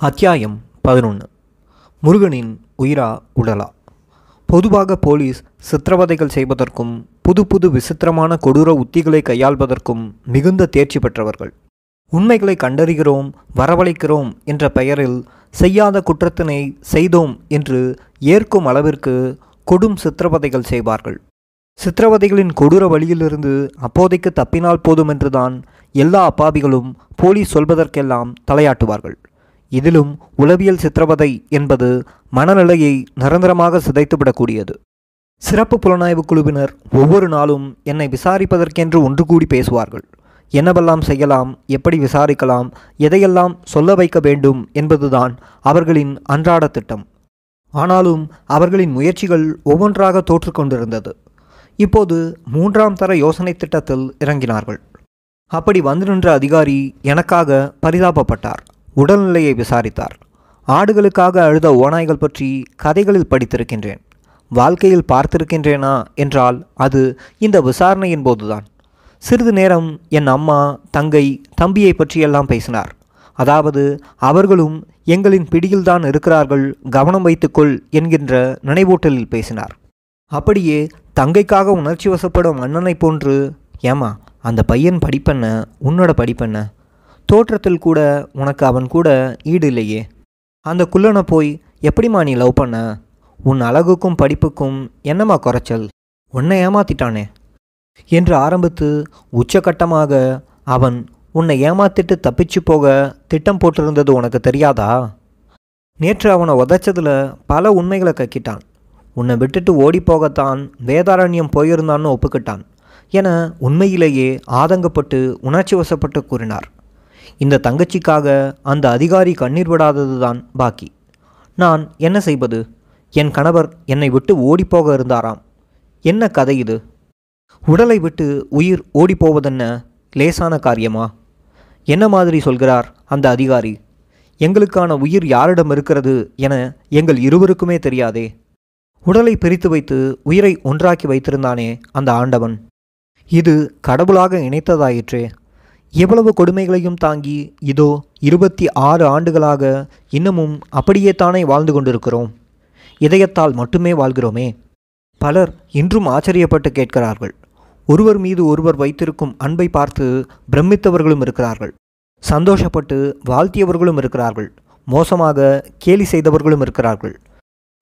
அத்தியாயம் பதினொன்று முருகனின் உயிரா உடலா? பொதுவாக போலீஸ் சித்திரவதைகள் செய்வதற்கும் புது புது விசித்திரமான கொடூர உத்திகளை கையாள்வதற்கும் மிகுந்த தேர்ச்சி பெற்றவர்கள். உண்மைகளை கண்டறிகிறோம் வரவழைக்கிறோம் என்ற பெயரில் செய்யாத குற்றத்தினை செய்தோம் என்று ஏற்கும் அளவிற்கு கொடும் சித்திரவதைகள் செய்வார்கள். சித்திரவதைகளின் கொடூர வழியிலிருந்து அப்போதைக்கு தப்பினால் போதும் என்றுதான் எல்லா அப்பாவிகளும் போலீஸ் சொல்வதற்கெல்லாம் தலையாட்டுவார்கள். இதிலும் உளவியல் சித்திரவதை என்பது மனநிலையை நிரந்தரமாக சிதைத்துவிடக்கூடியது. சிறப்பு புலனாய்வு குழுவினர் ஒவ்வொரு நாளும் என்னை விசாரிப்பதற்கென்று ஒன்று கூடி பேசுவார்கள். என்னவெல்லாம் செய்யலாம் எப்படி விசாரிக்கலாம் எதையெல்லாம் சொல்ல வைக்க வேண்டும் என்பதுதான் அவர்களின் அன்றாட திட்டம். ஆனாலும் அவர்களின் முயற்சிகள் ஒவ்வொன்றாக தோற்றுக்கொண்டிருந்தது இப்போது மூன்றாம் தர யோசனை திட்டத்தில் இறங்கினார்கள். அப்படி வந்து நின்ற அதிகாரி எனக்காக பரிதாபப்பட்டார். உடல்நிலையை விசாரித்தார். ஆடுகளுக்காக அழுத ஓநாய்கள் பற்றி கதைகளில் படித்திருக்கின்றேன். வாழ்க்கையில் பார்த்திருக்கின்றேனா என்றால் அது இந்த விசாரணையின் போதுதான். சிறிது நேரம் என் அம்மா தங்கை தம்பியை பற்றியெல்லாம் பேசினார். அதாவது அவர்களும் எங்களின் பிடியில்தான் இருக்கிறார்கள் கவனம் வைத்துக்கொள் என்கின்ற நினைவூட்டலில் பேசினார். அப்படியே தங்கைக்காக உணர்ச்சி வசப்படும் அண்ணனை போன்று ஏமா அந்த பையன் படிப்பென்ன? உன்னோட படிப்பென்ன? தோற்றத்தில் கூட உனக்கு அவன் கூட ஈடு இல்லையே. அந்த குள்ளனை போய் எப்படிம்மா நீ லவ் பண்ண? உன் அழகுக்கும் படிப்புக்கும் என்னம்மா குறைச்சல்? உன்னை ஏமாத்திட்டானே? என்று ஆரம்பித்து உச்சகட்டமாக அவன் உன்னை ஏமாத்திட்டு தப்பிச்சு போக திட்டம் போட்டிருந்தது உனக்கு தெரியாதா? நேற்று அவனை உதைச்சதில் பல உண்மைகளை கக்கிட்டான். உன்னை விட்டுட்டு ஓடி போகத்தான் வேதாரண்யம் போயிருந்தான்னு ஒப்புக்கிட்டான் என உண்மையிலேயே ஆதங்கப்பட்டு உணர்ச்சி வசப்பட்டு கூறினார். இந்த தங்கச்சிக்காக அந்த அதிகாரி கண்ணீர் விடாதது தான் பாக்கி. நான் என்ன செய்வது? என் கணவர் என்னை விட்டு ஓடிப்போக இருந்தாராம். என்ன கதை இது? உடலை விட்டு உயிர் ஓடிப்போவதென்ன லேசான காரியமா? என்ன மாதிரி சொல்கிறார் அந்த அதிகாரி? எங்களுக்கான உயிர் யாரிடம் இருக்கிறது என எங்கள் இருவருக்குமே தெரியாதே. உடலை பிரித்து வைத்து உயிரை ஒன்றாக்கி வைத்திருந்தானே அந்த ஆண்டவன். இது கடவுளாக இணைத்ததாயிற்றே. எவ்வளவு கொடுமைகளையும் தாங்கி இதோ இருபத்தி ஆறு ஆண்டுகளாக இன்னமும் அப்படியே தானே வாழ்ந்து கொண்டிருக்கிறோம். இதயத்தால் மட்டுமே வாழ்கிறோமே. பலர் இன்றும் ஆச்சரியப்பட்டு கேட்கிறார்கள். ஒருவர் மீது ஒருவர் வைத்திருக்கும் அன்பை பார்த்து பிரமித்தவர்களும் இருக்கிறார்கள். சந்தோஷப்பட்டு வாழ்த்தியவர்களும் இருக்கிறார்கள். மோசமாக கேலி செய்தவர்களும் இருக்கிறார்கள்.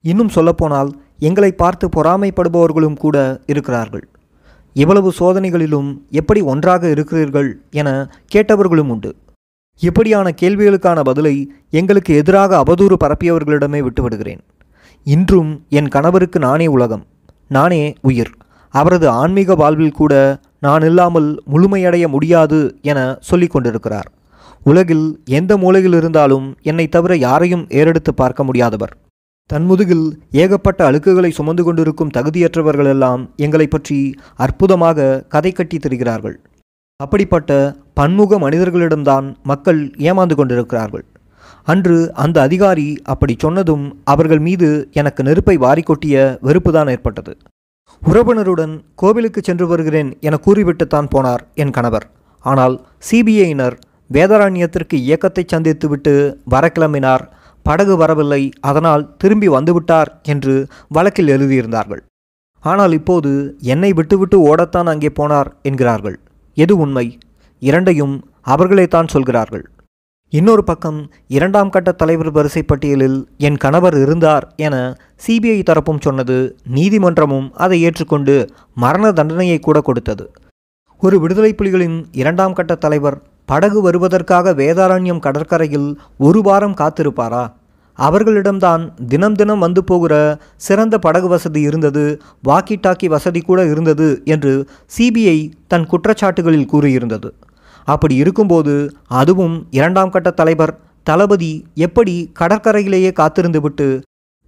இன்னும் சொல்லப்போனால் எங்களை பார்த்து பொறாமைப்படுபவர்களும் கூட இருக்கிறார்கள். இவ்வளவு சோதனைகளிலும் எப்படி ஒன்றாக இருக்கிறீர்கள் என கேட்டவர்களும் உண்டு. இப்படியான கேள்விகளுக்கான பதிலை எங்களுக்கு எதிராக அவதூறு பரப்பியவர்களிடமே விட்டுவிடுகிறேன். இன்றும் என் கணவருக்கு நானே உலகம். நானே உயிர். அவரது ஆன்மீக வாழ்வில் கூட நான் இல்லாமல் முழுமையடைய முடியாது என சொல்லிக் கொண்டிருக்கிறார். உலகில் எந்த மூலையில் இருந்தாலும் என்னை தவிர யாரையும் ஏறெடுத்து பார்க்க முடியாதவர். தன் முதுகில் ஏகப்பட்ட அழுக்குகளை சுமந்து கொண்டிருக்கும் தகுதியற்றவர்களெல்லாம் எங்களை பற்றி அற்புதமாக கதை கட்டி தருகிறார்கள். அப்படிப்பட்ட பன்முக மனிதர்களிடம்தான் மக்கள் ஏமாந்து கொண்டிருக்கிறார்கள். அன்று அந்த அதிகாரி அப்படி சொன்னதும் அவர்கள் மீது எனக்கு நெருப்பை வாரிக்கொட்டிய வெறுப்புதான் ஏற்பட்டது. உறவினருடன் கோவிலுக்கு சென்று வருகிறேன் என கூறிவிட்டுத்தான் போனார் என் கணவர். ஆனால் சிபிஐயினர் வேதாரண்யத்திற்கு இயக்கத்தை சந்தித்துவிட்டு வர கிளம்பினார். படகு வரவில்லை. அதனால் திரும்பி வந்துவிட்டார் என்று வழக்கில் எழுதியிருந்தார்கள். ஆனால் இப்போது என்னை விட்டுவிட்டு ஓடத்தான் அங்கே போனார் என்கிறார்கள். எது உண்மை? இரண்டையும் அவர்களே தான் சொல்கிறார்கள். இன்னொரு பக்கம் இரண்டாம் கட்ட தலைவர் வரிசை பட்டியலில் என் கணவர் இருந்தார் என சிபிஐ தரப்பும் சொன்னது நீதிமன்றமும் அதை ஏற்றுக்கொண்டு மரண தண்டனையை கூட கொடுத்தது. ஒரு விடுதலை புலிகளின் இரண்டாம் கட்ட தலைவர் படகு வருவதற்காக வேதாரண்யம் கடற்கரையில் ஒரு வாரம் காத்திருப்பாரா? அவர்களிடம்தான் தினம் தினம் வந்து போகிற சிறந்த படகு வசதி இருந்தது வாக்கி டாக்கி வசதி கூட இருந்தது என்று சிபிஐ தன் குற்றச்சாட்டுகளில் கூறியிருந்தது. அப்படி இருக்கும்போது அதுவும் இரண்டாம் கட்ட தலைவர் தளபதி எப்படி கடற்கரையிலேயே காத்திருந்துவிட்டு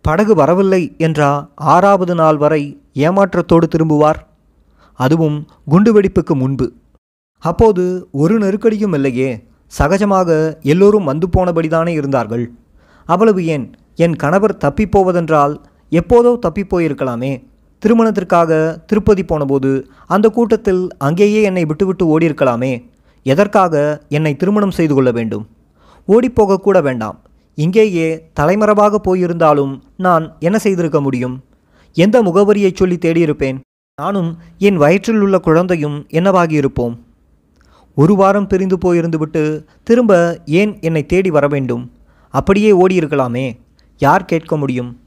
படகு வரவில்லை என்றா ஆறாவது நாள் வரை ஏமாற்றத்தோடு திரும்புவார்? அதுவும் குண்டுவெடிப்புக்கு முன்பு. அப்போது ஒரு நெருக்கடியும் இல்லையே. சகஜமாக எல்லோரும் வந்து போனபடிதானே இருந்தார்கள். அவ்வளவு ஏன்? என் கணவர் தப்பிப்போவதென்றால் எப்போதோ தப்பிப்போயிருக்கலாமே திருமணத்திற்காக திருப்பதி போனபோது அந்த கூட்டத்தில் அங்கேயே என்னை விட்டுவிட்டு ஓடியிருக்கலாமே. எதற்காக என்னை திருமணம் செய்து கொள்ள வேண்டும்? ஓடிப்போகக்கூட வேண்டாம். இங்கேயே தலைமறைவாக போயிருந்தாலும் நான் என்ன செய்திருக்க முடியும்? எந்த முகவரியை சொல்லி தேடியிருப்பேன்? நானும் என் வயிற்றில் உள்ள குழந்தையும் என்னவாகியிருப்போம்? ஒரு வாரம் பிரிந்து போயிருந்துவிட்டு திரும்ப ஏன் என்னை தேடி வர வேண்டும்? அப்படியே ஓடியிருக்கலாமே. யார் கேட்க முடியும்?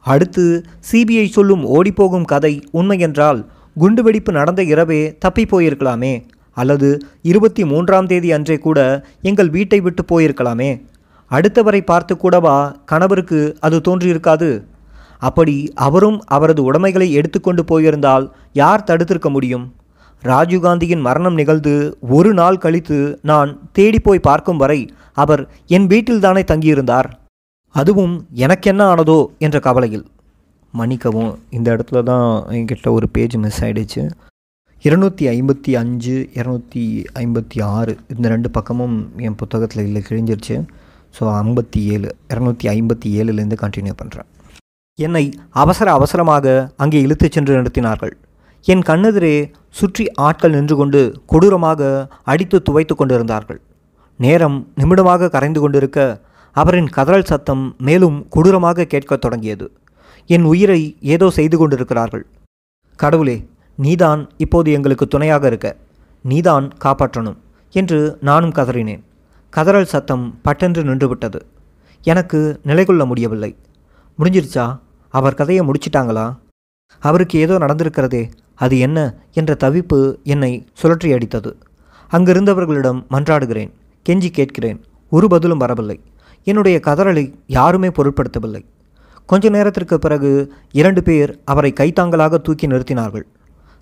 அடுத்து சிபிஐ சொல்லும் ஓடிப்போகும் கதை உண்மையென்றால் குண்டுவெடிப்பு நடந்த இரவே தப்பி போயிருக்கலாமே. அல்லது இருபத்தி மூன்றாம் தேதி அன்றே கூட எங்கள் வீட்டை விட்டு போயிருக்கலாமே. அடுத்தவரை பார்த்து கூடவா கணவருக்கு அது தோன்றியிருக்காது? அப்படி அவரும் அவரது உடைமைகளை எடுத்துக்கொண்டு போயிருந்தால் யார் தடுத்திருக்க முடியும்? ராஜீவ்காந்தியின் மரணம் நிகழ்ந்து ஒரு நாள் கழித்து நான் தேடி போய் பார்க்கும் வரை அவர் என் வீட்டில்தானே தங்கியிருந்தார். அதுவும் எனக்கென்ன ஆனதோ என்ற கவலையில். மன்னிக்கவும் இந்த இடத்துல தான் என்கிட்ட ஒரு பேஜ் மிஸ் ஆகிடுச்சு இருநூற்றி ஐம்பத்தி அஞ்சு இரநூத்தி ஐம்பத்தி ஆறு இந்த ரெண்டு பக்கமும் என் புத்தகத்தில் இல்லை கிழிஞ்சிருச்சு. ஸோ ஐம்பத்தி ஏழு இரநூத்தி ஐம்பத்தி ஏழுலேருந்து கண்டினியூ பண்ணுறேன் என்னை அவசர அவசரமாக அங்கே இழுத்துச் சென்று நிறுத்தினார்கள். என் கண்ணெதிரே சுற்றி ஆட்கள் நின்று கொண்டு கொடூரமாக அடித்து துவைத்து கொண்டிருந்தார்கள். நேரம் நிமிடமாக கரைந்து கொண்டிருக்க அவரின் கதறல் சத்தம் மேலும் கொடூரமாக கேட்கத் தொடங்கியது. என் உயிரை ஏதோ செய்து கொண்டிருக்கிறார்கள். கடவுளே நீதான் இப்போது எங்களுக்கு துணையாக இருக்க. நீதான் காப்பாற்றணும் என்று நானும் கதறினேன். கதறல் சத்தம் பட்டென்று நின்றுவிட்டது. எனக்கு நிலை கொள்ள முடியவில்லை. முடிஞ்சிருச்சா? அவர் கதையை முடிச்சிட்டாங்களா? அவருக்கு ஏதோ நடந்திருக்கிறதே. அது என்ன என்ற தவிப்பு என்னை சுழற்றி அடித்தது. அங்கிருந்தவர்களிடம் மன்றாடுகிறேன் கெஞ்சி கேட்கிறேன் ஒரு பதிலும் வரவில்லை. என்னுடைய கதறலை யாருமே பொருட்படுத்தவில்லை. கொஞ்ச நேரத்திற்கு பிறகு இரண்டு பேர் அவரை கைத்தாங்களாக தூக்கி நிறுத்தினார்கள்.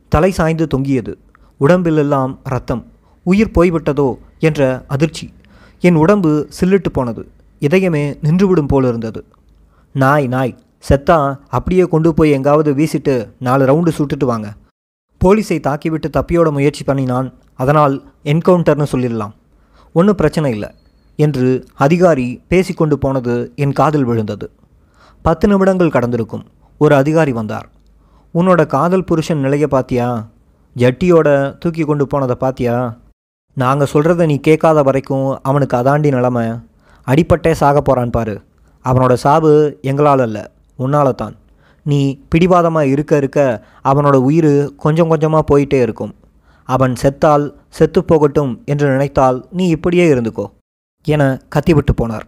தலை சாய்ந்து தொங்கியது. உடம்பிலெல்லாம் ரத்தம் உயிர் போய்விட்டதோ என்ற அதிர்ச்சி. என் உடம்பு சில்லிட்டு போனது. இதயமே நின்றுவிடும் போல இருந்தது நாய் நாய் செத்தா அப்படியே கொண்டு போய் எங்காவது வீசிட்டு நாலு ரவுண்டு சுட்டுட்டு வாங்க. போலீஸை தாக்கிவிட்டு தப்பியோட முயற்சி பண்ணினான். அதனால் என்கவுண்டர்னு சொல்லிடலாம். ஒன்றும் பிரச்சனை இல்லை என்று அதிகாரி பேசிக்கொண்டு போனது என் காதில் விழுந்தது. பத்து நிமிடங்கள் கடந்திருக்கும். ஒரு அதிகாரி வந்தார். உன்னோட காதல் புருஷன் நிலையை பாத்தியா? ஜட்டியோட தூக்கி கொண்டு போனதை பாத்தியா? நாங்கள் சொல்கிறத நீ கேட்காத வரைக்கும் அவனுக்கு அதாண்டி நிலமை. அடிப்பட்டே சாக போகிறான் பாரு. அவனோட சாவு எங்களால் அல்ல உன்னால தான் நீ பிடிவாதமாக இருக்க இருக்க அவனோட உயிர் கொஞ்சம் கொஞ்சமாக போயிட்டே இருக்கும். அவன் செத்தால் செத்து போகட்டும் என்று நினைத்தால் நீ இப்படியே இருந்துக்கோ என கத்திவிட்டு போனார்.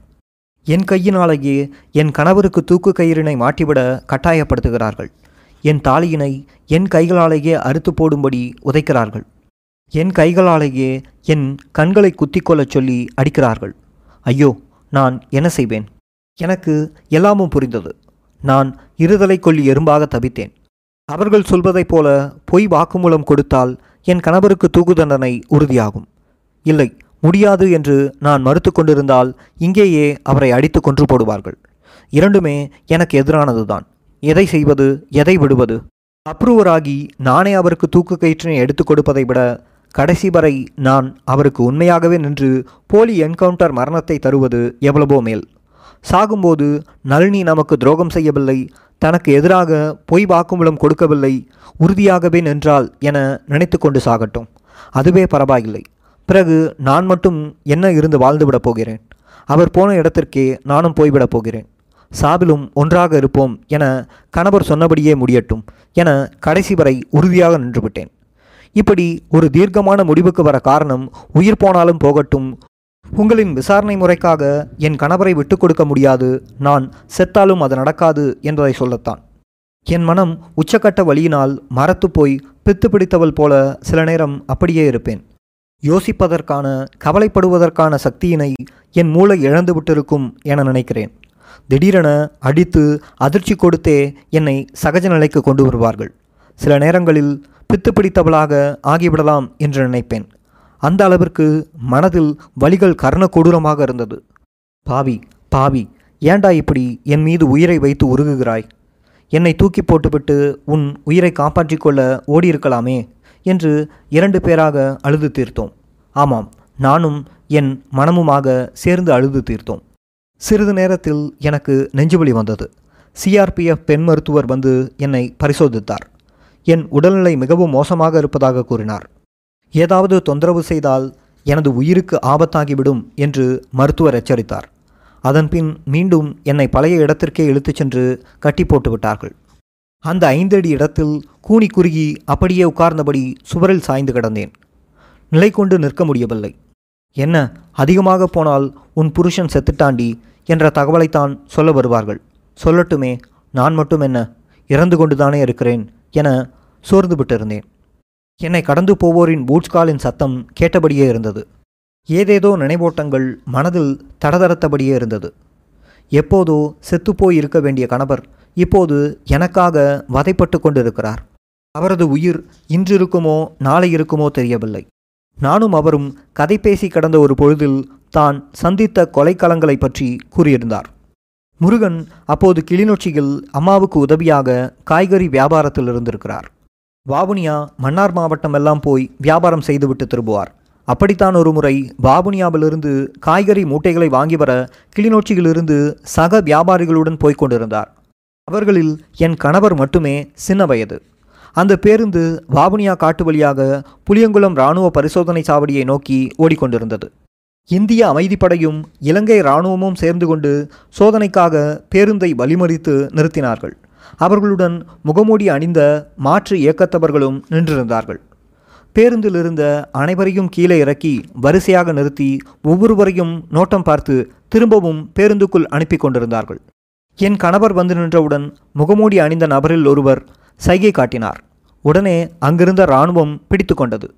என் கையினாலேயே என் கணவருக்கு தூக்கு கயிறினை மாட்டிவிட கட்டாயப்படுத்துகிறார்கள். என் தாலியினை என் கைகளாலேயே அறுத்து போடும்படி உதைக்கிறார்கள். என் கைகளாலேயே என் கண்களை குத்திக்கொள்ளச் சொல்லி அடிக்கிறார்கள். ஐயோ நான் என்ன செய்வேன்? எனக்கு எல்லாமும் புரிந்தது. நான் இருதலை கொல்லி எறும்பாக தவித்தேன். அவர்கள் சொல்வதைப் போல பொய் வாக்குமூலம் கொடுத்தால் என் கணவருக்கு தூக்கு தண்டனை உறுதியாகும். இல்லை முடியாது என்று நான் மறுத்து கொண்டிருந்தால் இங்கேயே அவரை அடித்து கொன்று போடுவார்கள். இரண்டுமே எனக்கு எதிரானதுதான். எதை செய்வது எதை விடுவது? அப்ரூவராகி நானே அவருக்கு தூக்கு கயிற்றினை எடுத்துக் கொடுப்பதை விட கடைசி வரை நான் அவருக்கு உண்மையாகவே நின்று போலி என்கவுண்டர் மரணத்தை தருவது எவ்வளவோ மேல். சாகும்போது நளினி நமக்கு துரோகம் செய்யவில்லை. தனக்கு எதிராக பொய் வாக்குமூலம் கொடுக்கவில்லை. உறுதியாகவே நின்றால் என நினைத்து கொண்டு சாகட்டும். அதுவே பரவாயில்லை. பிறகு நான் மட்டும் என்ன இருந்து வாழ்ந்துவிடப் போகிறேன்? அவர் போன இடத்திற்கே நானும் போய்விடப் போகிறேன். சாவிலும் ஒன்றாக இருப்போம் என கணவர் சொன்னபடியே முடியட்டும் என கடைசி வரை உறுதியாக நின்றுவிட்டேன். இப்படி ஒரு தீர்க்கமான முடிவுக்கு வர காரணம் உயிர் போனாலும் போகட்டும் உங்களின் விசாரணை முறைக்காக என் கணவரை விட்டுக் கொடுக்க முடியாது. நான் செத்தாலும் அது நடக்காது என்பதை சொல்லத்தான். என் மனம் உச்சக்கட்ட வழியினால் மரத்து போய் பித்து பிடித்தவள் போல சில நேரம் அப்படியே இருப்பேன். யோசிப்பதற்கான கவலைப்படுவதற்கான சக்தியினை என் மூளை இழந்து விட்டிருக்கும் என நினைக்கிறேன். திடீரென அடித்து அதிர்ச்சி கொடுத்தே என்னை சகஜ நிலைக்கு கொண்டு வருவார்கள். சில நேரங்களில் பித்து பிடித்தவளாக ஆகிவிடலாம் என்று நினைப்பேன். அந்த அளவிற்கு மனதில் வலிகள் கர்ண கொடூரமாக இருந்தது. பாவி பாவி ஏண்டா இப்படி என் மீது உயிரை வைத்து உருகுகிறாய்? என்னை தூக்கி போட்டுவிட்டு உன் உயிரை காப்பாற்றிக் கொள்ள ஓடியிருக்கலாமே? என்று இரண்டு பேராக அழுது தீர்த்தோம். ஆமாம் நானும் என் மனமுமாக சேர்ந்து அழுது தீர்த்தோம். சிறிது நேரத்தில் எனக்கு நெஞ்சுவலி வந்தது. சிஆர்பிஎஃப் பெண் மருத்துவர் வந்து என்னை பரிசோதித்தார். என் உடல்நிலை மிகவும் மோசமாக இருப்பதாக கூறினார். ஏதாவது தொந்தரவு செய்தால் எனது உயிருக்கு ஆபத்தாகிவிடும் என்று மருத்துவர் எச்சரித்தார். அதன்பின் மீண்டும் என்னை பழைய இடத்திற்கே இழுத்துச் சென்று கட்டி போட்டு விட்டார்கள் அந்த ஐந்தடி இடத்தில் கூனி குறுகி அப்படியே உட்கார்ந்தபடி சுவரில் சாய்ந்து கிடந்தேன். நிலை கொண்டு நிற்க முடியவில்லை. என்ன அதிகமாக போனால் உன் புருஷன் செத்துட்டாண்டி என்ற தகவலைத்தான் சொல்ல வருவார்கள். சொல்லட்டுமே நான் மட்டும் என்ன இறந்து கொண்டுதானே இருக்கிறேன் என சோர்ந்து விட்டிருந்தேன். என்னை கடந்து போவோரின் பூட்ஸ் காலின் சத்தம் கேட்டபடியே இருந்தது. ஏதேதோ நினைவோட்டங்கள் மனதில் தடதடத்தபடியே இருந்தது. எப்போதோ செத்துப்போய் இருக்க வேண்டிய கணவர் இப்போது எனக்காக வதைப்பட்டு கொண்டிருக்கிறார். அவரது உயிர் இன்றிருக்குமோ நாளை இருக்குமோ தெரியவில்லை. நானும் அவரும் கதை பேசி கடந்த ஒரு பொழுதில் தான் சந்தித்த கொலைக்களங்களை பற்றி கூறியிருந்தார். முருகன் அப்போது கிளிநொச்சியில் அம்மாவுக்கு உதவியாக காய்கறி வியாபாரத்தில் இருந்திருக்கிறார். வாவுனியா மன்னார் மாவட்டம் எல்லாம் போய் வியாபாரம் செய்துவிட்டு திரும்புவார். அப்படித்தான் ஒரு முறை வாவுனியாவிலிருந்து காய்கறி மூட்டைகளை வாங்கி வர கிளிநொச்சியிலிருந்து சக வியாபாரிகளுடன் போய்க் கொண்டிருந்தார். அவர்களில் என் கணவர் மட்டுமே சின்ன வயது. அந்த பேருந்து வாவுனியா காட்டு வழியாக புளியங்குளம் இராணுவ பரிசோதனை சாவடியை நோக்கி ஓடிக்கொண்டிருந்தது. இந்திய அமைதிப்படையும் இலங்கை இராணுவமும் சேர்ந்து கொண்டு சோதனைக்காக பேருந்தை வழிமறித்து நிறுத்தினார்கள். அவர்களுடன் முகமூடி அணிந்த மாற்று இயக்கத்தவர்களும் நின்றிருந்தார்கள். பேருந்தில் இருந்த அனைவரையும் கீழே இறக்கி வரிசையாக நிறுத்தி ஒவ்வொருவரையும் நோட்டம் பார்த்து திரும்பவும் பேருந்துக்குள் அனுப்பி கொண்டிருந்தார்கள். என் கணவர் வந்து நின்றவுடன் முகமூடி அணிந்த நபரில் ஒருவர் சைகை காட்டினார். உடனே அங்கிருந்த இராணுவம் பிடித்து கொண்டது.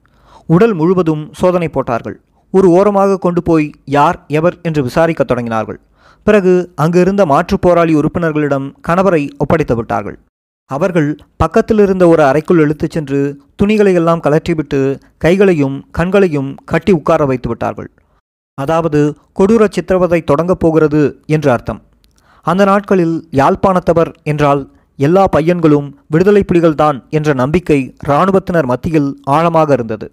உடல் முழுவதும் சோதனை போட்டார்கள். ஒரு ஓரமாக கொண்டு போய் யார் எவர் என்று விசாரிக்கத் தொடங்கினார்கள். பிறகு அங்கு இருந்த மாற்றுப் போராளி உறுப்பினர்களிடம் கணவரை ஒப்படைத்து விட்டார்கள். அவர்கள் பக்கத்தில் இருந்த ஒரு அறைக்குள் இழுத்துச் சென்று துணிகளை எல்லாம் கலற்றிவிட்டு கைகளையும் கண்களையும் கட்டி உட்கார வைத்து விட்டார்கள். அதாவது கொடூர சித்திரவதை தொடங்கப் போகிறது என்று அர்த்தம். அந்த நாட்களில் யாழ்ப்பாணத்தவர் என்றால் எல்லா பையன்களும் விடுதலை புலிகள்தான் என்ற நம்பிக்கை இராணுவத்தினர் மத்தியில் ஆழமாக இருந்தது.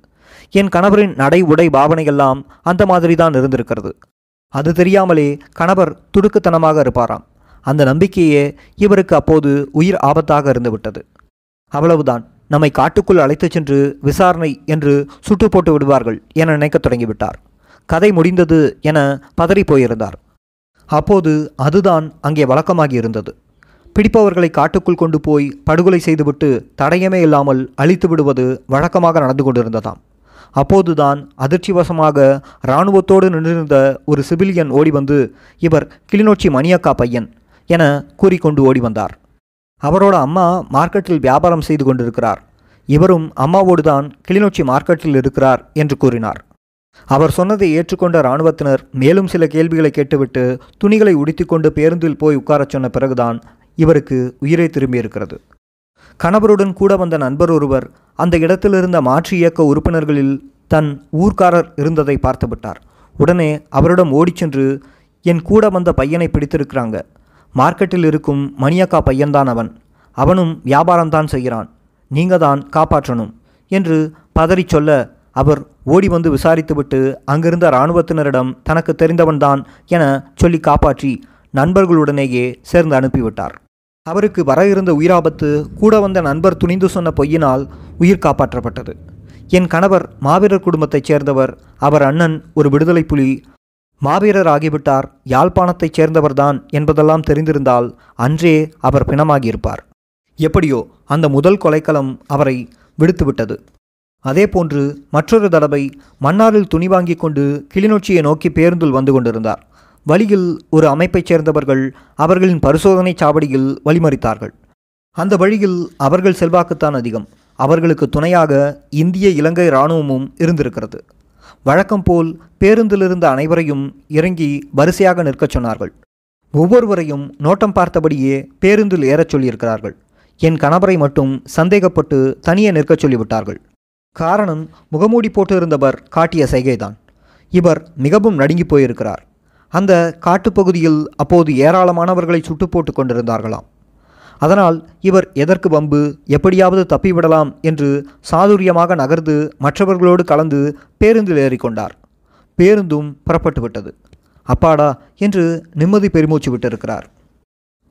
என் கணவரின் நடை உடை பாவனையெல்லாம் அந்த மாதிரிதான் இருந்திருக்கிறது. அது தெரியாமலே கணவர் துடுக்குத்தனமாக இருப்பாராம். அந்த நம்பிக்கையே இவருக்கு அப்போது உயிர் ஆபத்தாக இருந்துவிட்டது. அவ்வளவுதான். நம்மை காட்டுக்குள் அழைத்துச் சென்று விசாரணை என்று சுட்டு போட்டு விடுவார்கள் என நினைக்கத் தொடங்கிவிட்டார். கதை முடிந்தது என பதறிப் போயிருந்தார். அப்போது அதுதான் அங்கே வழக்கமாகி இருந்தது. பிடிப்பவர்களை காட்டுக்குள் கொண்டு போய் படுகொலை செய்துவிட்டு தடயமே இல்லாமல் அழித்து விடுவது வழக்கமாக நடந்து கொண்டிருந்ததாம். அப்போதுதான் அதிர்ச்சிவசமாக இராணுவத்தோடு நின்றிருந்த ஒரு சிவிலியன் ஓடி வந்து இவர் கிளிநொச்சி மணியக்கா பையன் என கூறிக்கொண்டு ஓடி வந்தார் அவரோட அம்மா மார்க்கெட்டில் வியாபாரம் செய்து கொண்டிருக்கிறார். இவரும் அம்மாவோடு தான் கிளிநொச்சி மார்க்கெட்டில் இருக்கிறார் என்று கூறினார். அவர் சொன்னதை ஏற்றுக்கொண்ட இராணுவத்தினர் மேலும் சில கேள்விகளை கேட்டுவிட்டு துணிகளை உடுத்திக்கொண்டு பேருந்தில் போய் உட்காரச் சொன்ன பிறகுதான் இவருக்கு உயிரை திரும்பியிருக்கிறது. கணவருடன் கூட வந்த நண்பர் ஒருவர் அந்த இடத்திலிருந்த மாற்று இயக்க உறுப்பினர்களில் தன் ஊர்க்காரர் இருந்ததை பார்த்துவிட்டார் உடனே அவரிடம் ஓடிச் சென்று என் கூட வந்த பையனை பிடித்திருக்கிறாங்க. மார்க்கெட்டில் இருக்கும் மணியக்கா பையன்தான் அவன். அவனும் வியாபாரம்தான் செய்கிறான். நீங்கள் தான் காப்பாற்றணும் என்று பதறிச் சொல்ல அவர் ஓடி வந்து விசாரித்துவிட்டு அங்கிருந்த இராணுவத்தினரிடம் தனக்கு தெரிந்தவன்தான் என சொல்லி காப்பாற்றி நண்பர்களுடனேயே சேர்ந்து அனுப்பிவிட்டார். அவருக்கு வர இருந்த உயிராபத்து கூட வந்த நண்பர் துணிந்து சொன்ன பொய்யினால் உயிர் காப்பாற்றப்பட்டது. என் கணவர் மாவீரர் குடும்பத்தைச் சேர்ந்தவர் அவர் அண்ணன் ஒரு விடுதலை புலி. மாவீரர் ஆகிவிட்டார் யாழ்ப்பாணத்தைச் சேர்ந்தவர்தான் என்பதெல்லாம் தெரிந்திருந்தால் அன்றே அவர் பிணமாகியிருப்பார். எப்படியோ அந்த முதல் கொலைக்களம் அவரை விடுத்துவிட்டது. அதேபோன்று மற்றொரு தடவை மன்னாரில் துணி வாங்கி கொண்டு கிளிநொச்சியை நோக்கி பேருந்தில் வந்து கொண்டிருந்தார். வழியில் ஒரு அமைப்பைச் சேர்ந்தவர்கள் அவர்களின் பரிசோதனை சாவடியில் வழிமறித்தார்கள். அந்த வழியில் அவர்கள் செல்வாக்குத்தான் அதிகம். அவர்களுக்கு துணையாக இந்திய இலங்கை இராணுவமும் இருந்திருக்கிறது. வழக்கம் போல் பேருந்தில் இருந்த அனைவரையும் இறங்கி வரிசையாக நிற்கச் சொன்னார்கள். ஒவ்வொருவரையும் நோட்டம் பார்த்தபடியே பேருந்தில் ஏறச் சொல்லியிருக்கிறார்கள். என் கணவரை மட்டும் சந்தேகப்பட்டு தனியே நிற்கச் சொல்லிவிட்டார்கள். காரணம் முகமூடி போட்டு இருந்தவர் காட்டிய சைகைதான். இவர் மிகவும் நடுங்கி போயிருக்கிறார். அந்த காட்டுப்பகுதியில் அப்போது ஏராளமானவர்களை சுட்டு போட்டு கொண்டிருந்தார்களாம். அதனால் இவர் எதற்கு வம்பு எப்படியாவது தப்பிவிடலாம் என்று சாதுரியமாக நகர்ந்து மற்றவர்களோடு கலந்து பேருந்தில் ஏறிக்கொண்டார் பேருந்தும் புறப்பட்டு விட்டது. அப்பாடா! என்று நிம்மதி பெருமூச்சு விட்டிருக்கிறார்.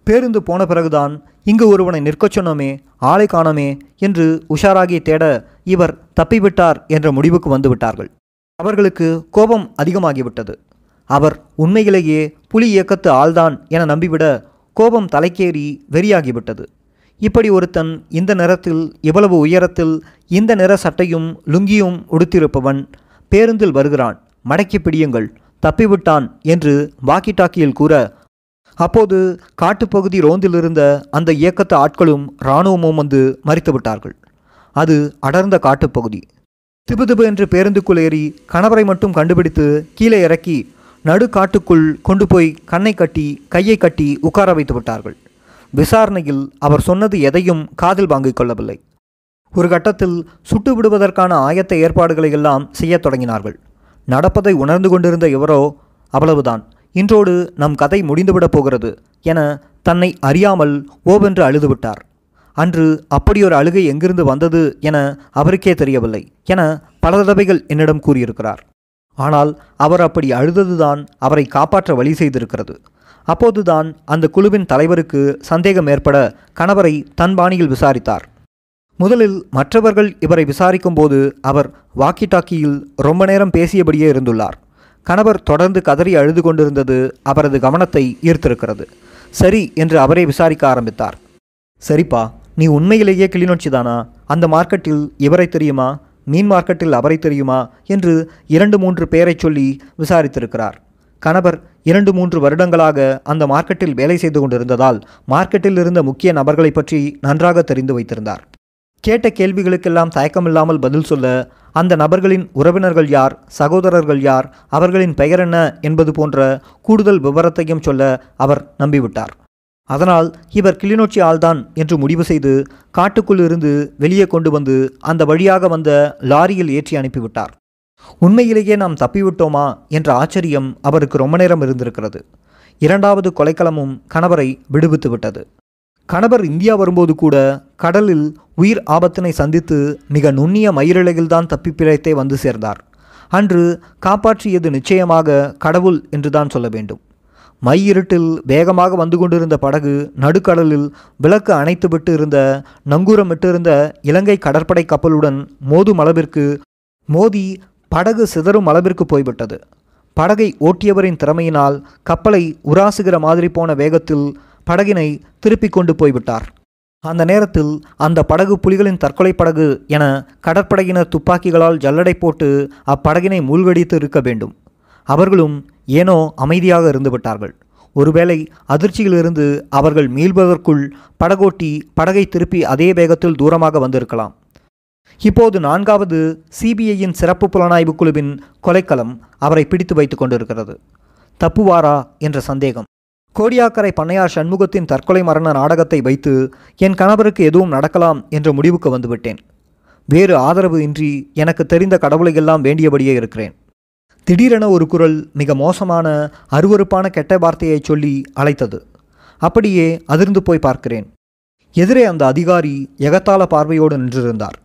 பேருந்து போன பிறகுதான் இங்கு ஒருவனை நிற்கச் சொன்னோமே ஆளை காணோமே என்று உஷாராகி தேட இவர் தப்பிவிட்டார் என்ற முடிவுக்கு வந்து விட்டார்கள் அவர்களுக்கு கோபம் அதிகமாகிவிட்டது. அவர் உண்மையிலேயே புலி இயக்கத்து ஆள்தான் என நம்பிவிட கோபம் தலைக்கேறி வெறியாகிவிட்டது. இப்படி ஒருத்தன் இந்த நிறத்தில் இவ்வளவு உயரத்தில் இந்த நிற சட்டையும் லுங்கியும் உடுத்திருப்பவன் பேருந்தில் வருகிறான். மடக்கி பிடியுங்கள் தப்பிவிட்டான் என்று வாக்கி டாக்கியில் கூற அப்போது காட்டுப்பகுதி ரோந்தில் இருந்த அந்த இயக்கத்து ஆட்களும் இராணுவமும் வந்து மறித்துவிட்டார்கள் அது அடர்ந்த காட்டுப்பகுதி. திபுதிபு என்று பேருந்துக்குள் ஏறி கணவரை மட்டும் கண்டுபிடித்து கீழே இறக்கி நடுக்காட்டுக்குள் கொண்டு போய் கண்ணை கட்டி கையை கட்டி உட்கார வைத்து விட்டார்கள். விசாரணையில் அவர் சொன்னது எதையும் காதில் வாங்கிக் கொள்ளவில்லை. ஒரு கட்டத்தில் சுட்டு விடுவதற்கான ஆயத்த ஏற்பாடுகளை எல்லாம் செய்யத் தொடங்கினார்கள். நடப்பதை உணர்ந்து கொண்டிருந்த இவரோ அவ்வளவுதான். இன்றோடு நம் கதை முடிந்துவிடப் போகிறது என தன்னை அறியாமல் ஓவென்று அழுதுவிட்டார் அன்று அப்படியொரு அழுகை எங்கிருந்து வந்தது என அவருக்கே தெரியவில்லை என பல தடவைகள் என்னிடம் கூறியிருக்கிறார். ஆனால் அவர் அப்படி அழுததுதான் அவரை காப்பாற்ற வழி செய்திருக்கிறது. அப்போதுதான் அந்த குழுவின் தலைவருக்கு சந்தேகம் ஏற்பட கணவரை தன் பாணியில் விசாரித்தார். முதலில் மற்றவர்கள் இவரை விசாரிக்கும்போது அவர் வாக்கி டாக்கியில் ரொம்ப நேரம் பேசியபடியே இருந்துள்ளார். கணவர் தொடர்ந்து கதறி அழுது கொண்டிருந்தது அவரது கவனத்தை ஈர்த்திருக்கிறது. சரி என்று அவரே விசாரிக்க ஆரம்பித்தார். சரிப்பா நீ உண்மையிலேயே கிளிநொச்சி தானா அந்த மார்க்கெட்டில் இவரை தெரியுமா? மீன் மார்க்கெட்டில் அவரை தெரியுமா என்று இரண்டு மூன்று பேரை சொல்லி விசாரித்திருக்கிறார். கணவர் இரண்டு மூன்று வருடங்களாக அந்த மார்க்கெட்டில் வேலை செய்து கொண்டிருந்ததால் மார்க்கெட்டில் இருந்த முக்கிய நபர்களை பற்றி நன்றாக தெரிந்து வைத்திருந்தார். கேட்ட கேள்விகளுக்கெல்லாம் தயக்கமில்லாமல் பதில் சொல்ல அந்த நபர்களின் உறவினர்கள் யார் சகோதரர்கள் யார் அவர்களின் பெயர் என்ன என்பது போன்ற கூடுதல் விவரத்தையும் சொல்ல அவர் நம்பிவிட்டார். அதனால் இவர் கிளிநொச்சி ஆள்தான் என்று முடிவு செய்து காட்டுக்குள் இருந்து வெளியே கொண்டு வந்து அந்த வழியாக வந்த லாரியில் ஏற்றி அனுப்பிவிட்டார். உண்மையிலேயே நாம் தப்பிவிட்டோமா என்ற ஆச்சரியம் அவருக்கு ரொம்ப நேரம் இருந்திருக்கிறது. இரண்டாவது கொலைக்களமும் கணவரை விடுவித்து விட்டது. கணவர் இந்தியா வரும்போது கூட கடலில் உயிர் ஆபத்தினை சந்தித்து மிக நுண்ணிய மயிரிழையில்தான் தப்பி பிழைத்தே வந்து சேர்ந்தார். அன்று காப்பாற்றியது நிச்சயமாக கடவுள் என்றுதான் சொல்ல வேண்டும். மை இருட்டில் வேகமாக வந்து கொண்டிருந்த படகு நடுக்கடலில் விளக்கு அணைத்துவிட்டு இருந்த நங்கூரமிட்டிருந்த இலங்கை கடற்படை கப்பலுடன் மோதும் அளவிற்கு மோதி படகு சிதறும் அளவிற்கு போய்விட்டது. படகை ஓட்டியவரின் திறமையினால் கப்பலை உராசுகிற மாதிரி போன வேகத்தில் படகினை திருப்பிக் கொண்டு போய்விட்டார். அந்த நேரத்தில் அந்த படகு புலிகளின் தற்கொலை படகு என கடற்படையினர் துப்பாக்கிகளால் ஜல்லடை போட்டு அப்படகினை மூழ்கடித்து இருக்க வேண்டும். அவர்களும் ஏனோ அமைதியாக இருந்துவிட்டார்கள். ஒருவேளை அதிர்ச்சியிலிருந்து அவர்கள் மீள்பதற்குள் படகோட்டி படகை திருப்பி அதே வேகத்தில் தூரமாக வந்திருக்கலாம். இப்போது நான்காவது சிபிஐயின் சிறப்பு புலனாய்வு குழுவின் கொலைக்களம் அவரை பிடித்து வைத்து கொண்டிருக்கிறது. தப்புவாரா என்ற சந்தேகம். கோடியாக்கரை பண்ணையார் சண்முகத்தின் தற்கொலை மரண நாடகத்தை வைத்து என் கணவருக்கு எதுவும் நடக்கலாம் என்ற முடிவுக்கு வந்துவிட்டேன். வேறு ஆதரவு இன்றி எனக்கு தெரிந்த கடவுளையெல்லாம் வேண்டியபடியே இருக்கிறேன். திடீரென ஒரு குரல் மிக மோசமான அருவருப்பான கெட்ட வார்த்தையை சொல்லி அழைத்தது. அப்படியே அதிர்ந்து போய் பார்க்கிறேன். எதிரே அந்த அதிகாரி எகத்தாள பார்வையோடு நின்றிருந்தார்.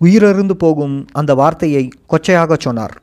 உயிரிழந்து போகும் அந்த வார்த்தையை கொச்சையாகச் சொன்னார்.